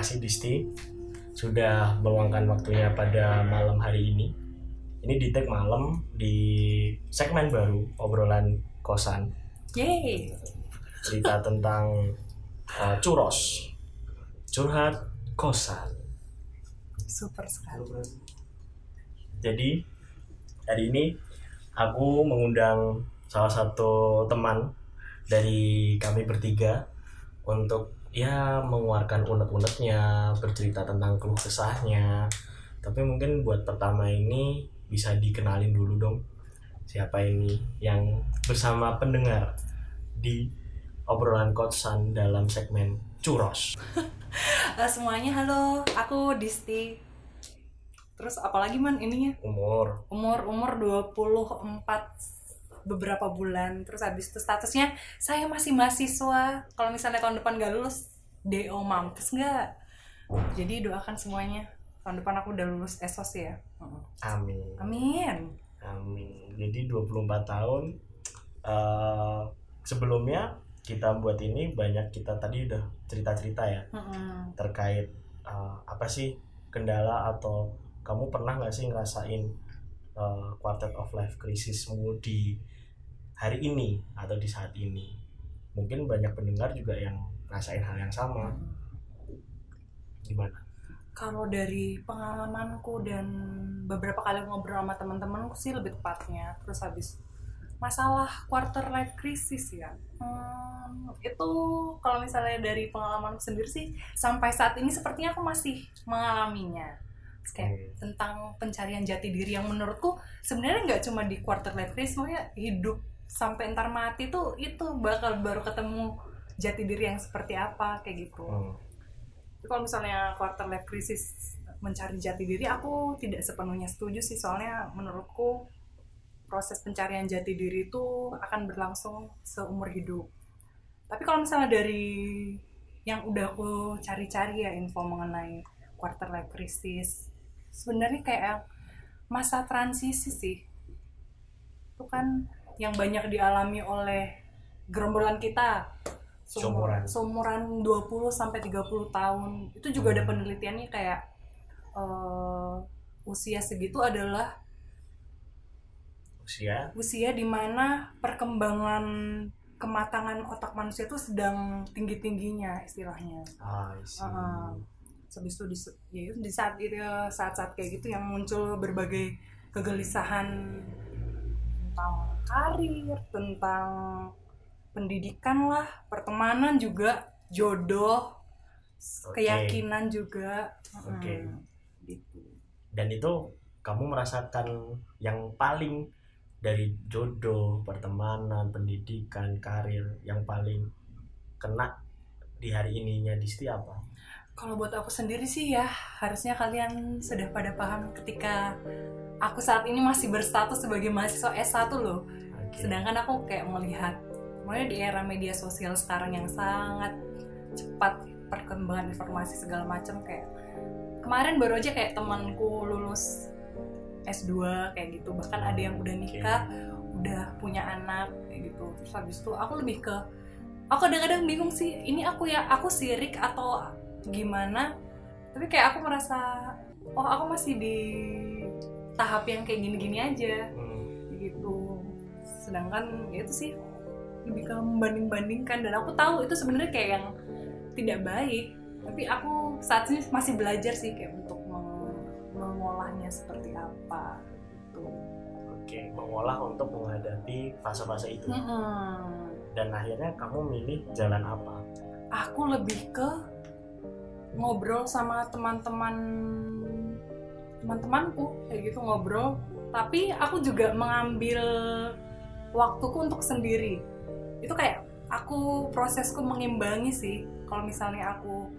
kasih Disti sudah meluangkan waktunya pada malam hari ini. Ini di tag malam di segmen baru obrolan kosan Yeay. cerita tentang uh, curos curhat kosan. Super sekali. Jadi hari ini aku mengundang salah satu teman dari kami bertiga untuk ya mengeluarkan unek-uneknya, bercerita tentang keluh kesahnya. Tapi mungkin buat pertama ini bisa dikenalin dulu dong siapa ini yang bersama pendengar di obrolan kosan dalam segmen curos. Eh, semuanya halo, aku Disti. Terus apalagi man ininya? Umur Umur umur 24 beberapa bulan. Terus habis itu statusnya saya masih mahasiswa. Kalau misalnya tahun depan gak lulus, DO mampus nggak? Jadi doakan semuanya. Tahun depan aku udah lulus ESOS ya. Heeh. amin. Amin. Amin. Jadi 24 tahun eh sebelumnya kita buat ini banyak kita tadi udah cerita-cerita ya Heeh. terkait eh, apa sih kendala atau kamu pernah nggak sih ngerasain eh, quarter of life krisismu di hari ini atau di saat ini? Mungkin banyak pendengar juga yang ngerasain hal yang sama. Gimana? Kalau dari pengalamanku dan beberapa kali ngobrol sama teman-temanku sih lebih tepatnya. Terus habis masalah quarter life crisis ya. Hmm, itu kalau misalnya dari pengalamanku sendiri sih sampai saat ini sepertinya aku masih mengalaminya. Kayak Hmm. tentang pencarian jati diri yang menurutku sebenarnya nggak cuma di quarter life crisis, maksudnya hidup sampai ntar mati tuh itu bakal baru ketemu jati diri yang seperti apa kayak gitu. Hmm. Kalau misalnya quarter life crisis mencari jati diri, aku tidak sepenuhnya setuju sih. Soalnya menurutku proses pencarian jati diri itu akan berlangsung seumur hidup. Tapi kalau misalnya dari yang udah aku cari-cari ya info mengenai quarter life crisis, sebenarnya kayak masa transisi sih. Itu kan yang banyak dialami oleh gerombolan kita Seumuran. seumuran 20 sampai 30 tahun itu juga ada Hmm. penelitiannya kayak eh, usia segitu adalah Usia usia di mana perkembangan kematangan otak manusia itu sedang tinggi tingginya istilahnya ah. Habis itu di, ya itu di saat itu saat-saat kayak gitu yang muncul berbagai kegelisahan tentang karir, tentang pendidikan lah, pertemanan juga, jodoh, Oke. keyakinan juga. Oke. Mm, Gitu. dan itu kamu merasakan yang paling dari jodoh, pertemanan, pendidikan, karir yang paling kena di hari ininya Disti apa? Kalau buat aku sendiri sih ya harusnya kalian sudah pada paham ketika aku saat ini masih berstatus sebagai mahasiswa S1 loh. Oke. Sedangkan aku kayak melihat mulai di era media sosial sekarang yang sangat cepat perkembangan informasi segala macam kayak kemarin baru aja kayak temanku lulus S2 kayak gitu bahkan ada yang udah nikah udah punya anak kayak gitu terus habis itu aku lebih ke aku kadang-kadang bingung sih ini aku ya aku sirik atau gimana tapi kayak aku merasa oh aku masih di tahap yang kayak gini-gini aja. Hmm, gitu. Sedangkan ya itu sih lebih ke membanding-bandingkan. Dan aku tahu itu sebenarnya kayak yang tidak baik. Tapi aku saat ini masih belajar sih kayak untuk meng- mengolahnya seperti apa gitu. Oke, mengolah untuk menghadapi fase-fase itu. Mm-mm. Dan akhirnya kamu milih jalan apa? aku lebih ke ngobrol sama teman-teman teman-temanku kayak gitu ngobrol. Tapi aku juga mengambil waktuku untuk sendiri. Itu kayak aku prosesku mengimbangi sih kalau misalnya aku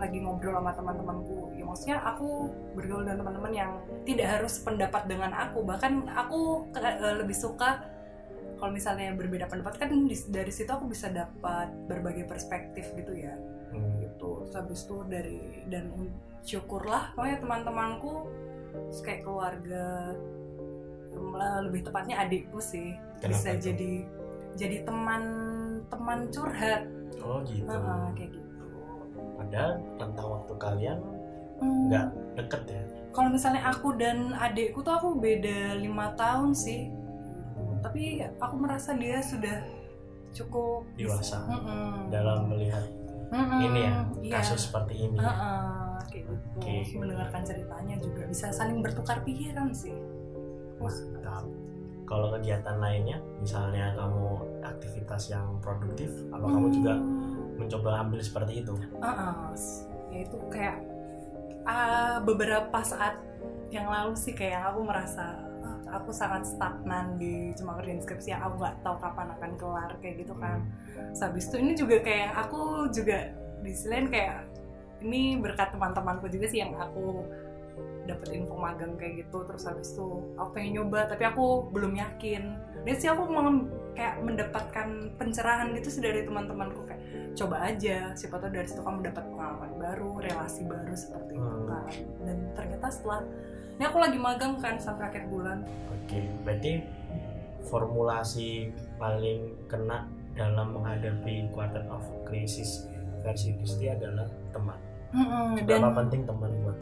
lagi ngobrol sama teman-temanku. Ya maksudnya aku bergaul dengan teman-teman yang tidak harus pendapat dengan aku. Bahkan aku eh, lebih suka kalau misalnya berbeda pendapat kan dari situ aku bisa dapat berbagai perspektif gitu ya Hmm, gitu terus habis itu dari dan syukurlah pokoknya teman-temanku kayak keluarga lebih tepatnya adikku sih Kenapa bisa tuh? jadi jadi teman teman curhat Oh gitu. Heeh, kayak gitu padahal tentang waktu kalian Hmm. nggak deket ya kalau misalnya aku dan adikku tuh aku beda lima tahun sih tapi aku merasa dia sudah cukup Dewasa. Mm-mm. dalam melihat Mm-mm. ini ya Iya. kasus seperti ini ya. Heeh, kayak gitu Oke. mendengarkan ceritanya juga bisa saling bertukar pikiran sih Mantap. Kalau kegiatan lainnya, misalnya kamu aktivitas yang produktif, apa kamu juga Hmm. mencoba ambil seperti itu? Heeh, ya itu kayak ah, beberapa saat yang lalu sih kayak aku merasa aku sangat stagnan di cuma kerjaan skripsi. Yang aku nggak tahu kapan akan kelar kayak gitu kan. Terus habis itu ini juga kayak aku juga di sisi lain kayak ini berkat teman-temanku juga sih yang aku dapet info magang kayak gitu. Terus habis itu aku pengen nyoba tapi aku belum yakin. Dan sih aku mau kayak mendapatkan pencerahan gitu sih dari teman-temanku. Kayak coba aja siapa tahu dari situ kamu dapat pengalaman baru relasi baru seperti itu Hmm. kan. Dan ternyata setelah ini aku lagi magang kan sampai akhir bulan Oke, berarti formulasi paling kena dalam menghadapi quarter of crisis versi Kristi adalah teman. dan Berapa penting teman buat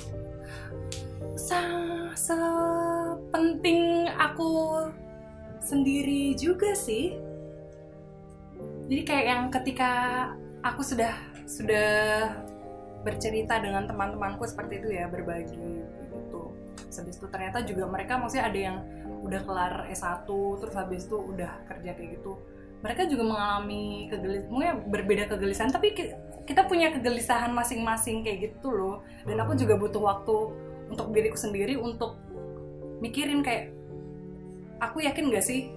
sa- sepenting aku sendiri juga sih. Jadi kayak yang ketika aku sudah sudah bercerita dengan teman-temanku seperti itu ya berbagi. Terus habis itu ternyata juga mereka maksudnya ada yang udah kelar S1 terus habis itu udah kerja kayak gitu. Mereka juga mengalami kegelis, mungkin berbeda kegelisahan tapi ki- kita punya kegelisahan masing-masing kayak gitu loh. Dan aku juga butuh waktu untuk diriku sendiri untuk mikirin kayak aku yakin gak sih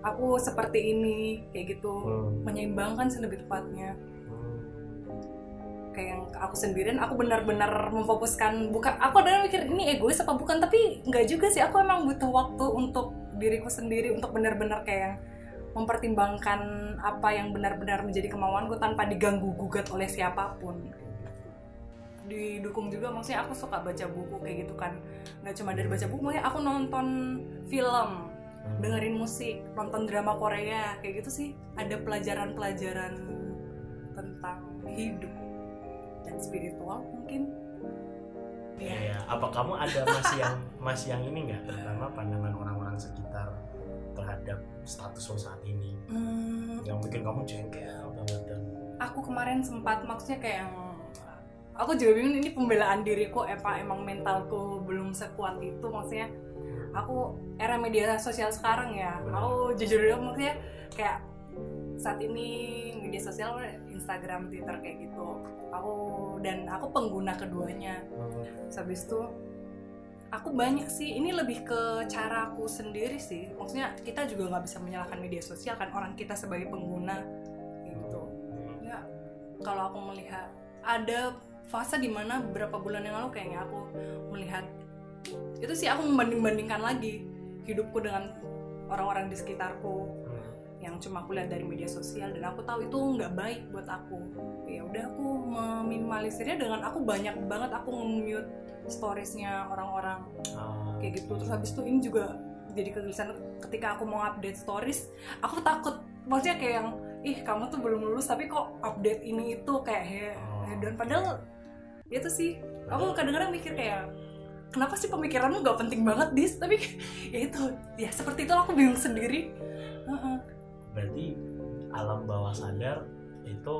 aku seperti ini kayak gitu Hmm. menyeimbangkan sih lebih tepatnya Hmm. Kayak yang aku sendirian aku benar-benar memfokuskan bukan aku ada mikir ini egois apa bukan tapi nggak juga sih aku emang butuh waktu untuk diriku sendiri untuk benar-benar kayak yang mempertimbangkan apa yang benar-benar menjadi kemauanku tanpa diganggu gugat oleh siapa pun. Didukung juga maksudnya aku suka baca buku kayak gitu kan. Nggak cuma dari baca buku maksudnya aku nonton film dengerin musik, nonton drama Korea, kayak gitu sih. Ada pelajaran-pelajaran tentang hidup dan spiritual mungkin. Iya, ya. apa kamu ada masih yang masih yang ini nggak? Terutama pandangan orang-orang sekitar terhadap statusmu saat ini. Hmm, yang bikin kamu jengkel banget dan aku kemarin sempat maksudnya kayak yang aku juga bingung ini pembelaan diriku apa emang mentalku belum sekuat itu maksudnya aku era media sosial sekarang ya. Aku jujur aja maksudnya kayak saat ini media sosial Instagram Twitter kayak gitu. Aku dan aku pengguna keduanya. Terus habis itu aku banyak sih. Ini lebih ke caraku sendiri sih. Maksudnya kita juga nggak bisa menyalahkan media sosial kan orang kita sebagai pengguna. Gitu. Ya kalau aku melihat ada fase di mana beberapa bulan yang lalu kayaknya aku melihat itu sih aku membanding-bandingkan lagi hidupku dengan orang-orang di sekitarku yang cuma aku lihat dari media sosial dan aku tahu itu nggak baik buat aku. Ya udah aku meminimalisirnya dengan aku banyak banget aku nge-mute storiesnya orang-orang Ah, kayak gitu. Terus habis itu ini juga jadi kegelisahan ketika aku mau update stories aku takut. Maksudnya kayak yang ih kamu tuh belum lulus tapi kok update ini itu kayak he, Oh, dan padahal itu sih aku kadang-kadang mikir kayak kenapa sih pemikiranmu gak penting banget dis? Tapi ya itu ya seperti itu aku bingung sendiri. Berarti alam bawah sadar itu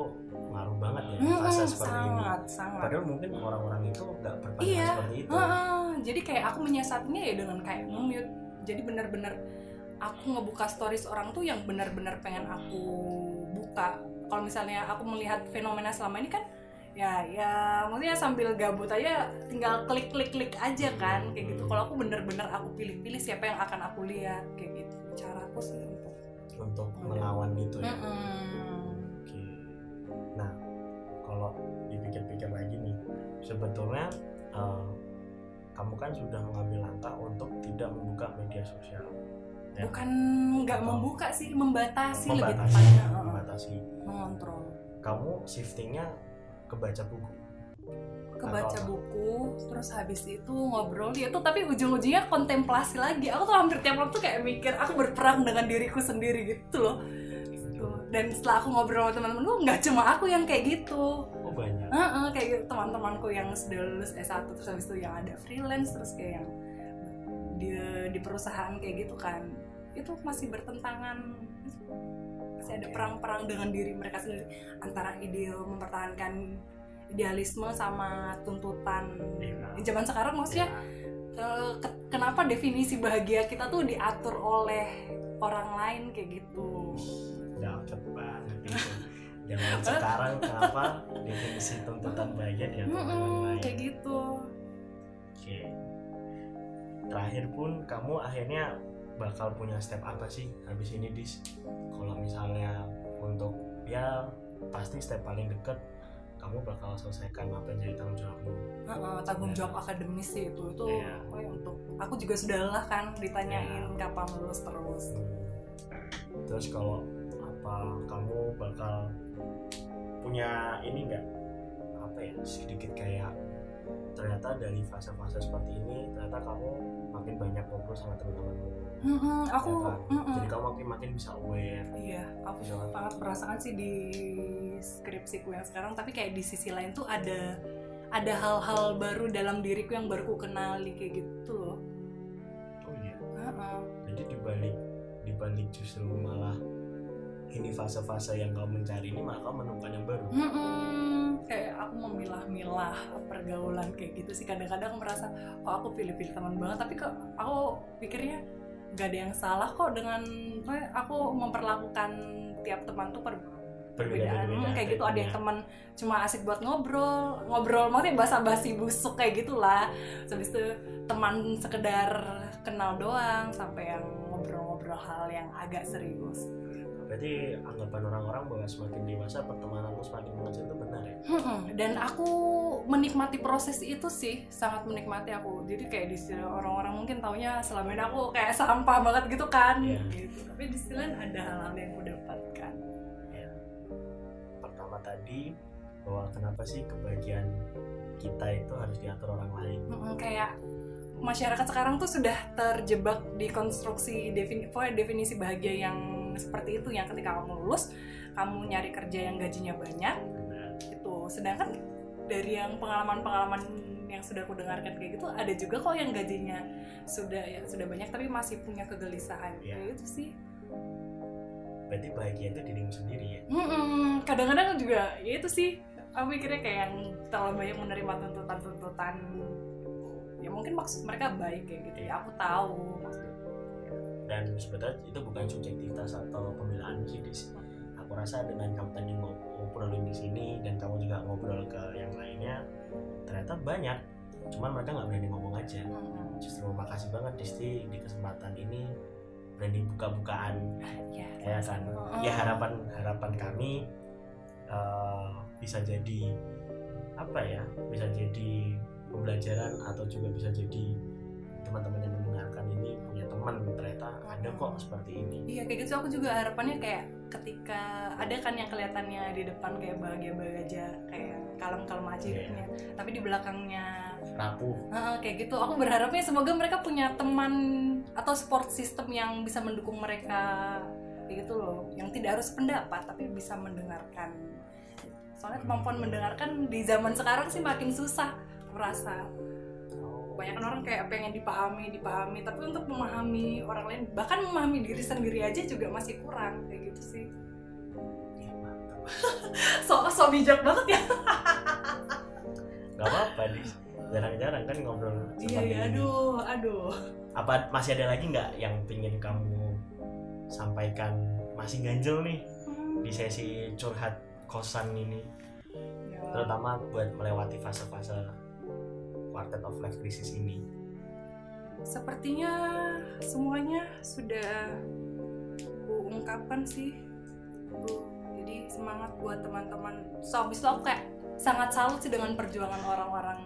ngaruh banget ya Mm-mm, fase seperti ini. sangat sangat. Padahal mungkin orang-orang itu nggak berpandangan Iya. seperti itu. Heeh, jadi kayak aku menyiasatinya ya dengan kayak nge-mute. Jadi benar-benar aku ngebuka stories orang tuh yang benar-benar pengen aku buka. Kalau misalnya aku melihat fenomena selama ini kan ya ya maksudnya sambil gabut aja tinggal klik klik klik aja kan kayak gitu. Kalau aku bener-bener aku pilih-pilih siapa yang akan aku lihat kayak gitu. Caraku sih untuk untuk melawan itu ya Mm-mm. Oke. Nah, kalau dipikir-pikir lagi nih, sebetulnya eh, kamu kan sudah mengambil langkah untuk tidak membuka media sosial. Ya. bukan nggak membuka sih membatasi, lebih membatasi, tepatnya Heeh. membatasi. mengontrol Kamu shiftingnya ke baca buku. Atau- buku terus habis itu ngobrol ya tuh tapi ujung-ujungnya kontemplasi lagi. Aku tuh hampir tiap waktu tuh kayak mikir aku berperang dengan diriku sendiri gitu loh. Gitu. dan setelah aku ngobrol sama teman-teman gue nggak cuma aku yang kayak gitu. Oh banyak. Heeh, kayak gitu. Teman-temanku yang sudah lulus S1 terus habis itu yang ada freelance terus kayak yang di, di perusahaan kayak gitu kan. Itu masih bertentangan. Masih ada perang-perang dengan diri mereka sendiri. Antara ide mempertahankan idealisme sama tuntutan Iya. di zaman sekarang maksudnya eh, ke- kenapa definisi bahagia kita tuh diatur oleh orang lain kayak gitu dapet banget itu Zaman sekarang kenapa definisi tuntutan bahagia diatur orang Mm-mm, lain kayak gitu Oke. Terakhir pun kamu akhirnya bakal punya step apa sih habis ini dis? Kalau misalnya untuk ya pasti step paling deket kamu bakal selesaikan apa yang jadi tanggung jawabmu. Heeh, tanggung jawab akademis sih itu. Itu Iya. pokoknya untuk aku juga sudah lelah kan ditanyain kapan lulus terus. Terus kalau apa kamu bakal punya ini enggak apa ya sedikit kayak ternyata dari fase-fase seperti ini ternyata kamu makin banyak ngobrol sama teman-temanmu. Mm-mm, aku ya kan? mm-mm. Jadi kamu makin makin bisa aware. iya aku Iya kan? sangat merasakan sih di skripsiku yang sekarang tapi kayak di sisi lain tuh ada ada hal-hal baru dalam diriku yang baru ku kenali kayak gitu loh Oh iya. Heeh. jadi dibalik dibalik justru malah ini fase-fase yang kau mencari ini malah kau menemukan yang baru? Mm-mm. kayak aku memilah-milah pergaulan kayak gitu sih. Kadang-kadang merasa kok aku pilih-pilih teman banget. Tapi kok aku pikirnya nggak ada yang salah kok dengan apa, aku memperlakukan tiap teman tuh per- perbedaan. Hmm, kayak gitu. Ada yang teman cuma asik buat ngobrol ngobrol maksudnya basa-basi busuk kayak gitulah. Habis itu teman sekedar kenal doang sampai yang ngobrol-ngobrol hal yang agak serius berarti anggapan orang-orang bahwa semakin dewasa pertemananmu semakin mengecil itu benar ya Mm-mm. dan aku menikmati proses itu sih sangat menikmati aku jadi kayak di orang-orang mungkin taunya selama ini aku kayak sampah banget gitu kan Iya. gitu tapi di sini lain ada hal-hal yang aku dapatkan Ya. pertama tadi bahwa kenapa sih kebahagiaan kita itu harus diatur orang lain Mm-mm, kayak masyarakat sekarang tuh sudah terjebak di konstruksi defini definisi bahagia yang seperti itu yang ketika kamu lulus kamu nyari kerja yang gajinya banyak itu sedangkan dari yang pengalaman-pengalaman yang sudah aku dengarkan kayak gitu ada juga kok yang gajinya sudah ya sudah banyak tapi masih punya kegelisahan. Iya. kayak itu sih. Berarti bahagia itu dirimu sendiri ya? Mm-mm, kadang-kadang juga ya itu sih. Aku mikirnya kayak yang terlalu banyak menerima tuntutan-tuntutan. Ya mungkin maksud mereka baik kayak gitu ya. Aku tahu maksudnya sebetulnya itu bukan subjektivitas atau pembelaan sih aku rasa dengan kamu tadi mau ngobrolin di sini dan kamu juga ngobrol ke yang lainnya ternyata banyak. Cuman mereka nggak berani ngomong aja. Justru makasih banget Disti di kesempatan ini berani buka-bukaan. Ya, ya kan? Ya harapan harapan kami eh, bisa jadi apa ya bisa jadi pembelajaran atau juga bisa jadi teman-teman yang mendengarkan ini teman ternyata ada kok seperti ini. Iya kayak gitu. Aku juga harapannya kayak ketika ada kan yang kelihatannya di depan kayak bahagia-bahagia aja kayak kalem-kalem aja Iya. hidupnya. Tapi di belakangnya rapuh. Heeh, kayak gitu. Aku berharapnya semoga mereka punya teman atau support system yang bisa mendukung mereka. Kayak gitu loh. Yang tidak harus pendapat tapi bisa mendengarkan. Soalnya kemampuan mendengarkan di zaman sekarang sih makin susah aku banyak orang kayak pengen dipahami dipahami tapi untuk memahami orang lain bahkan memahami diri sendiri aja juga masih kurang kayak gitu sih. So so bijak banget ya. Nggak apa-apa Dis jarang-jarang kan ngobrol iya seperti iya ini. aduh aduh. Apa masih ada lagi nggak yang pingin kamu sampaikan? Masih ganjel nih Hmm, di sesi curhat kosan ini. Ya. terutama buat melewati fase-fase quartet of life crisis ini Sepertinya semuanya sudah kuungkapkan sih, Bu. Jadi semangat buat teman-teman. So, itu kayak sangat salut sih dengan perjuangan orang-orang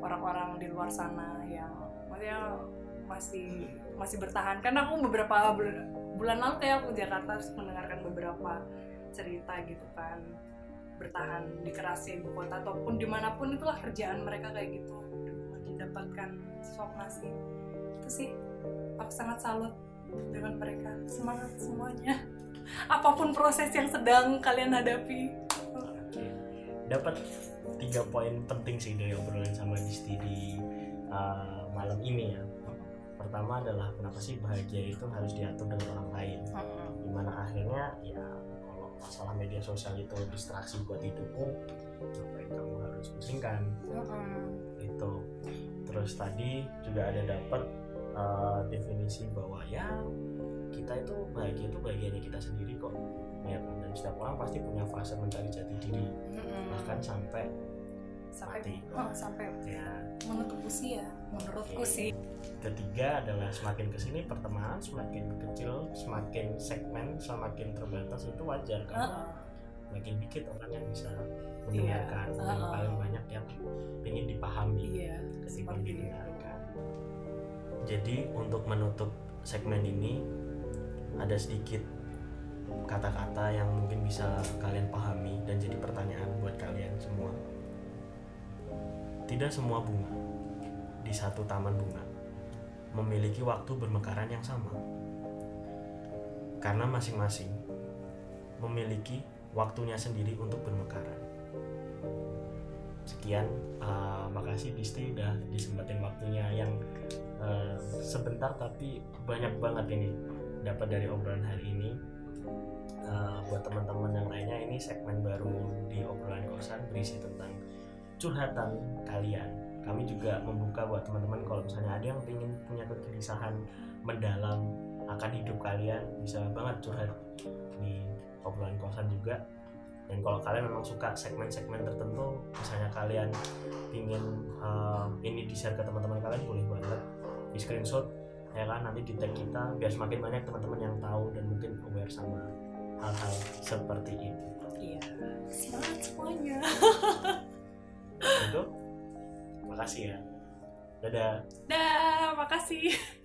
orang-orang di luar sana yang maksudnya masih masih bertahan. Karena aku beberapa bul- bulan lalu kayak aku Jakarta terus mendengarkan beberapa cerita gitu kan bertahan di kerasnya ibu kota ataupun di mana pun itulah kerjaan mereka kayak gitu. Mendapatkan suap nasi. Itu sih aku sangat salut dengan mereka. Semangat semuanya. Apa pun proses yang sedang kalian hadapi. Dapat tiga poin penting sih dari obrolan sama Disti di uh, malam ini ya. Pertama adalah kenapa sih bahagia itu harus diatur dengan orang lain? Di mana akhirnya ya masalah media sosial itu distraksi buat hidupmu ngapain kamu harus pusingkan Mm-mm. itu terus tadi juga ada dapat uh, definisi bahwa ya kita itu bahagia itu bahagianya kita sendiri kok ya kan? dan setiap orang pasti punya fase mencari jati diri Mm-mm. bahkan sampai sampai mati. oh, sampai ya menutup usia menurutku Oke. sih ketiga adalah semakin ke sini pertemanan semakin kecil semakin segmen semakin terbatas itu wajar karena Heeh. makin dikit orang yang bisa mendengarkan Iya, dan uh-uh. paling banyak yang ingin dipahami iya ketimbang didengarkan jadi untuk menutup segmen ini ada sedikit kata-kata yang mungkin bisa kalian pahami dan jadi pertanyaan buat kalian semua tidak semua bunga di satu taman bunga memiliki waktu bermekaran yang sama. Karena masing-masing memiliki waktunya sendiri untuk bermekaran. Sekian uh, makasih Disti udah disempatin waktunya yang uh, sebentar tapi banyak banget ini dapat dari obrolan hari ini. Uh, buat teman-teman yang lainnya ini segmen baru di obrolan kosan berisi tentang curhatan kalian. Kami juga membuka buat teman-teman kalau misalnya ada yang ingin punya kegelisahan mendalam akan hidup kalian bisa banget curhat di obrolan kosan juga. Dan kalau kalian memang suka segmen-segmen tertentu misalnya kalian ingin uh, ini di share ke teman-teman kalian boleh banget. Di screenshot ya kan nanti di tag kita biar semakin banyak teman-teman yang tahu dan mungkin aware sama hal-hal seperti ini iya semangat semuanya itu makasih ya. Dadah. Dah makasih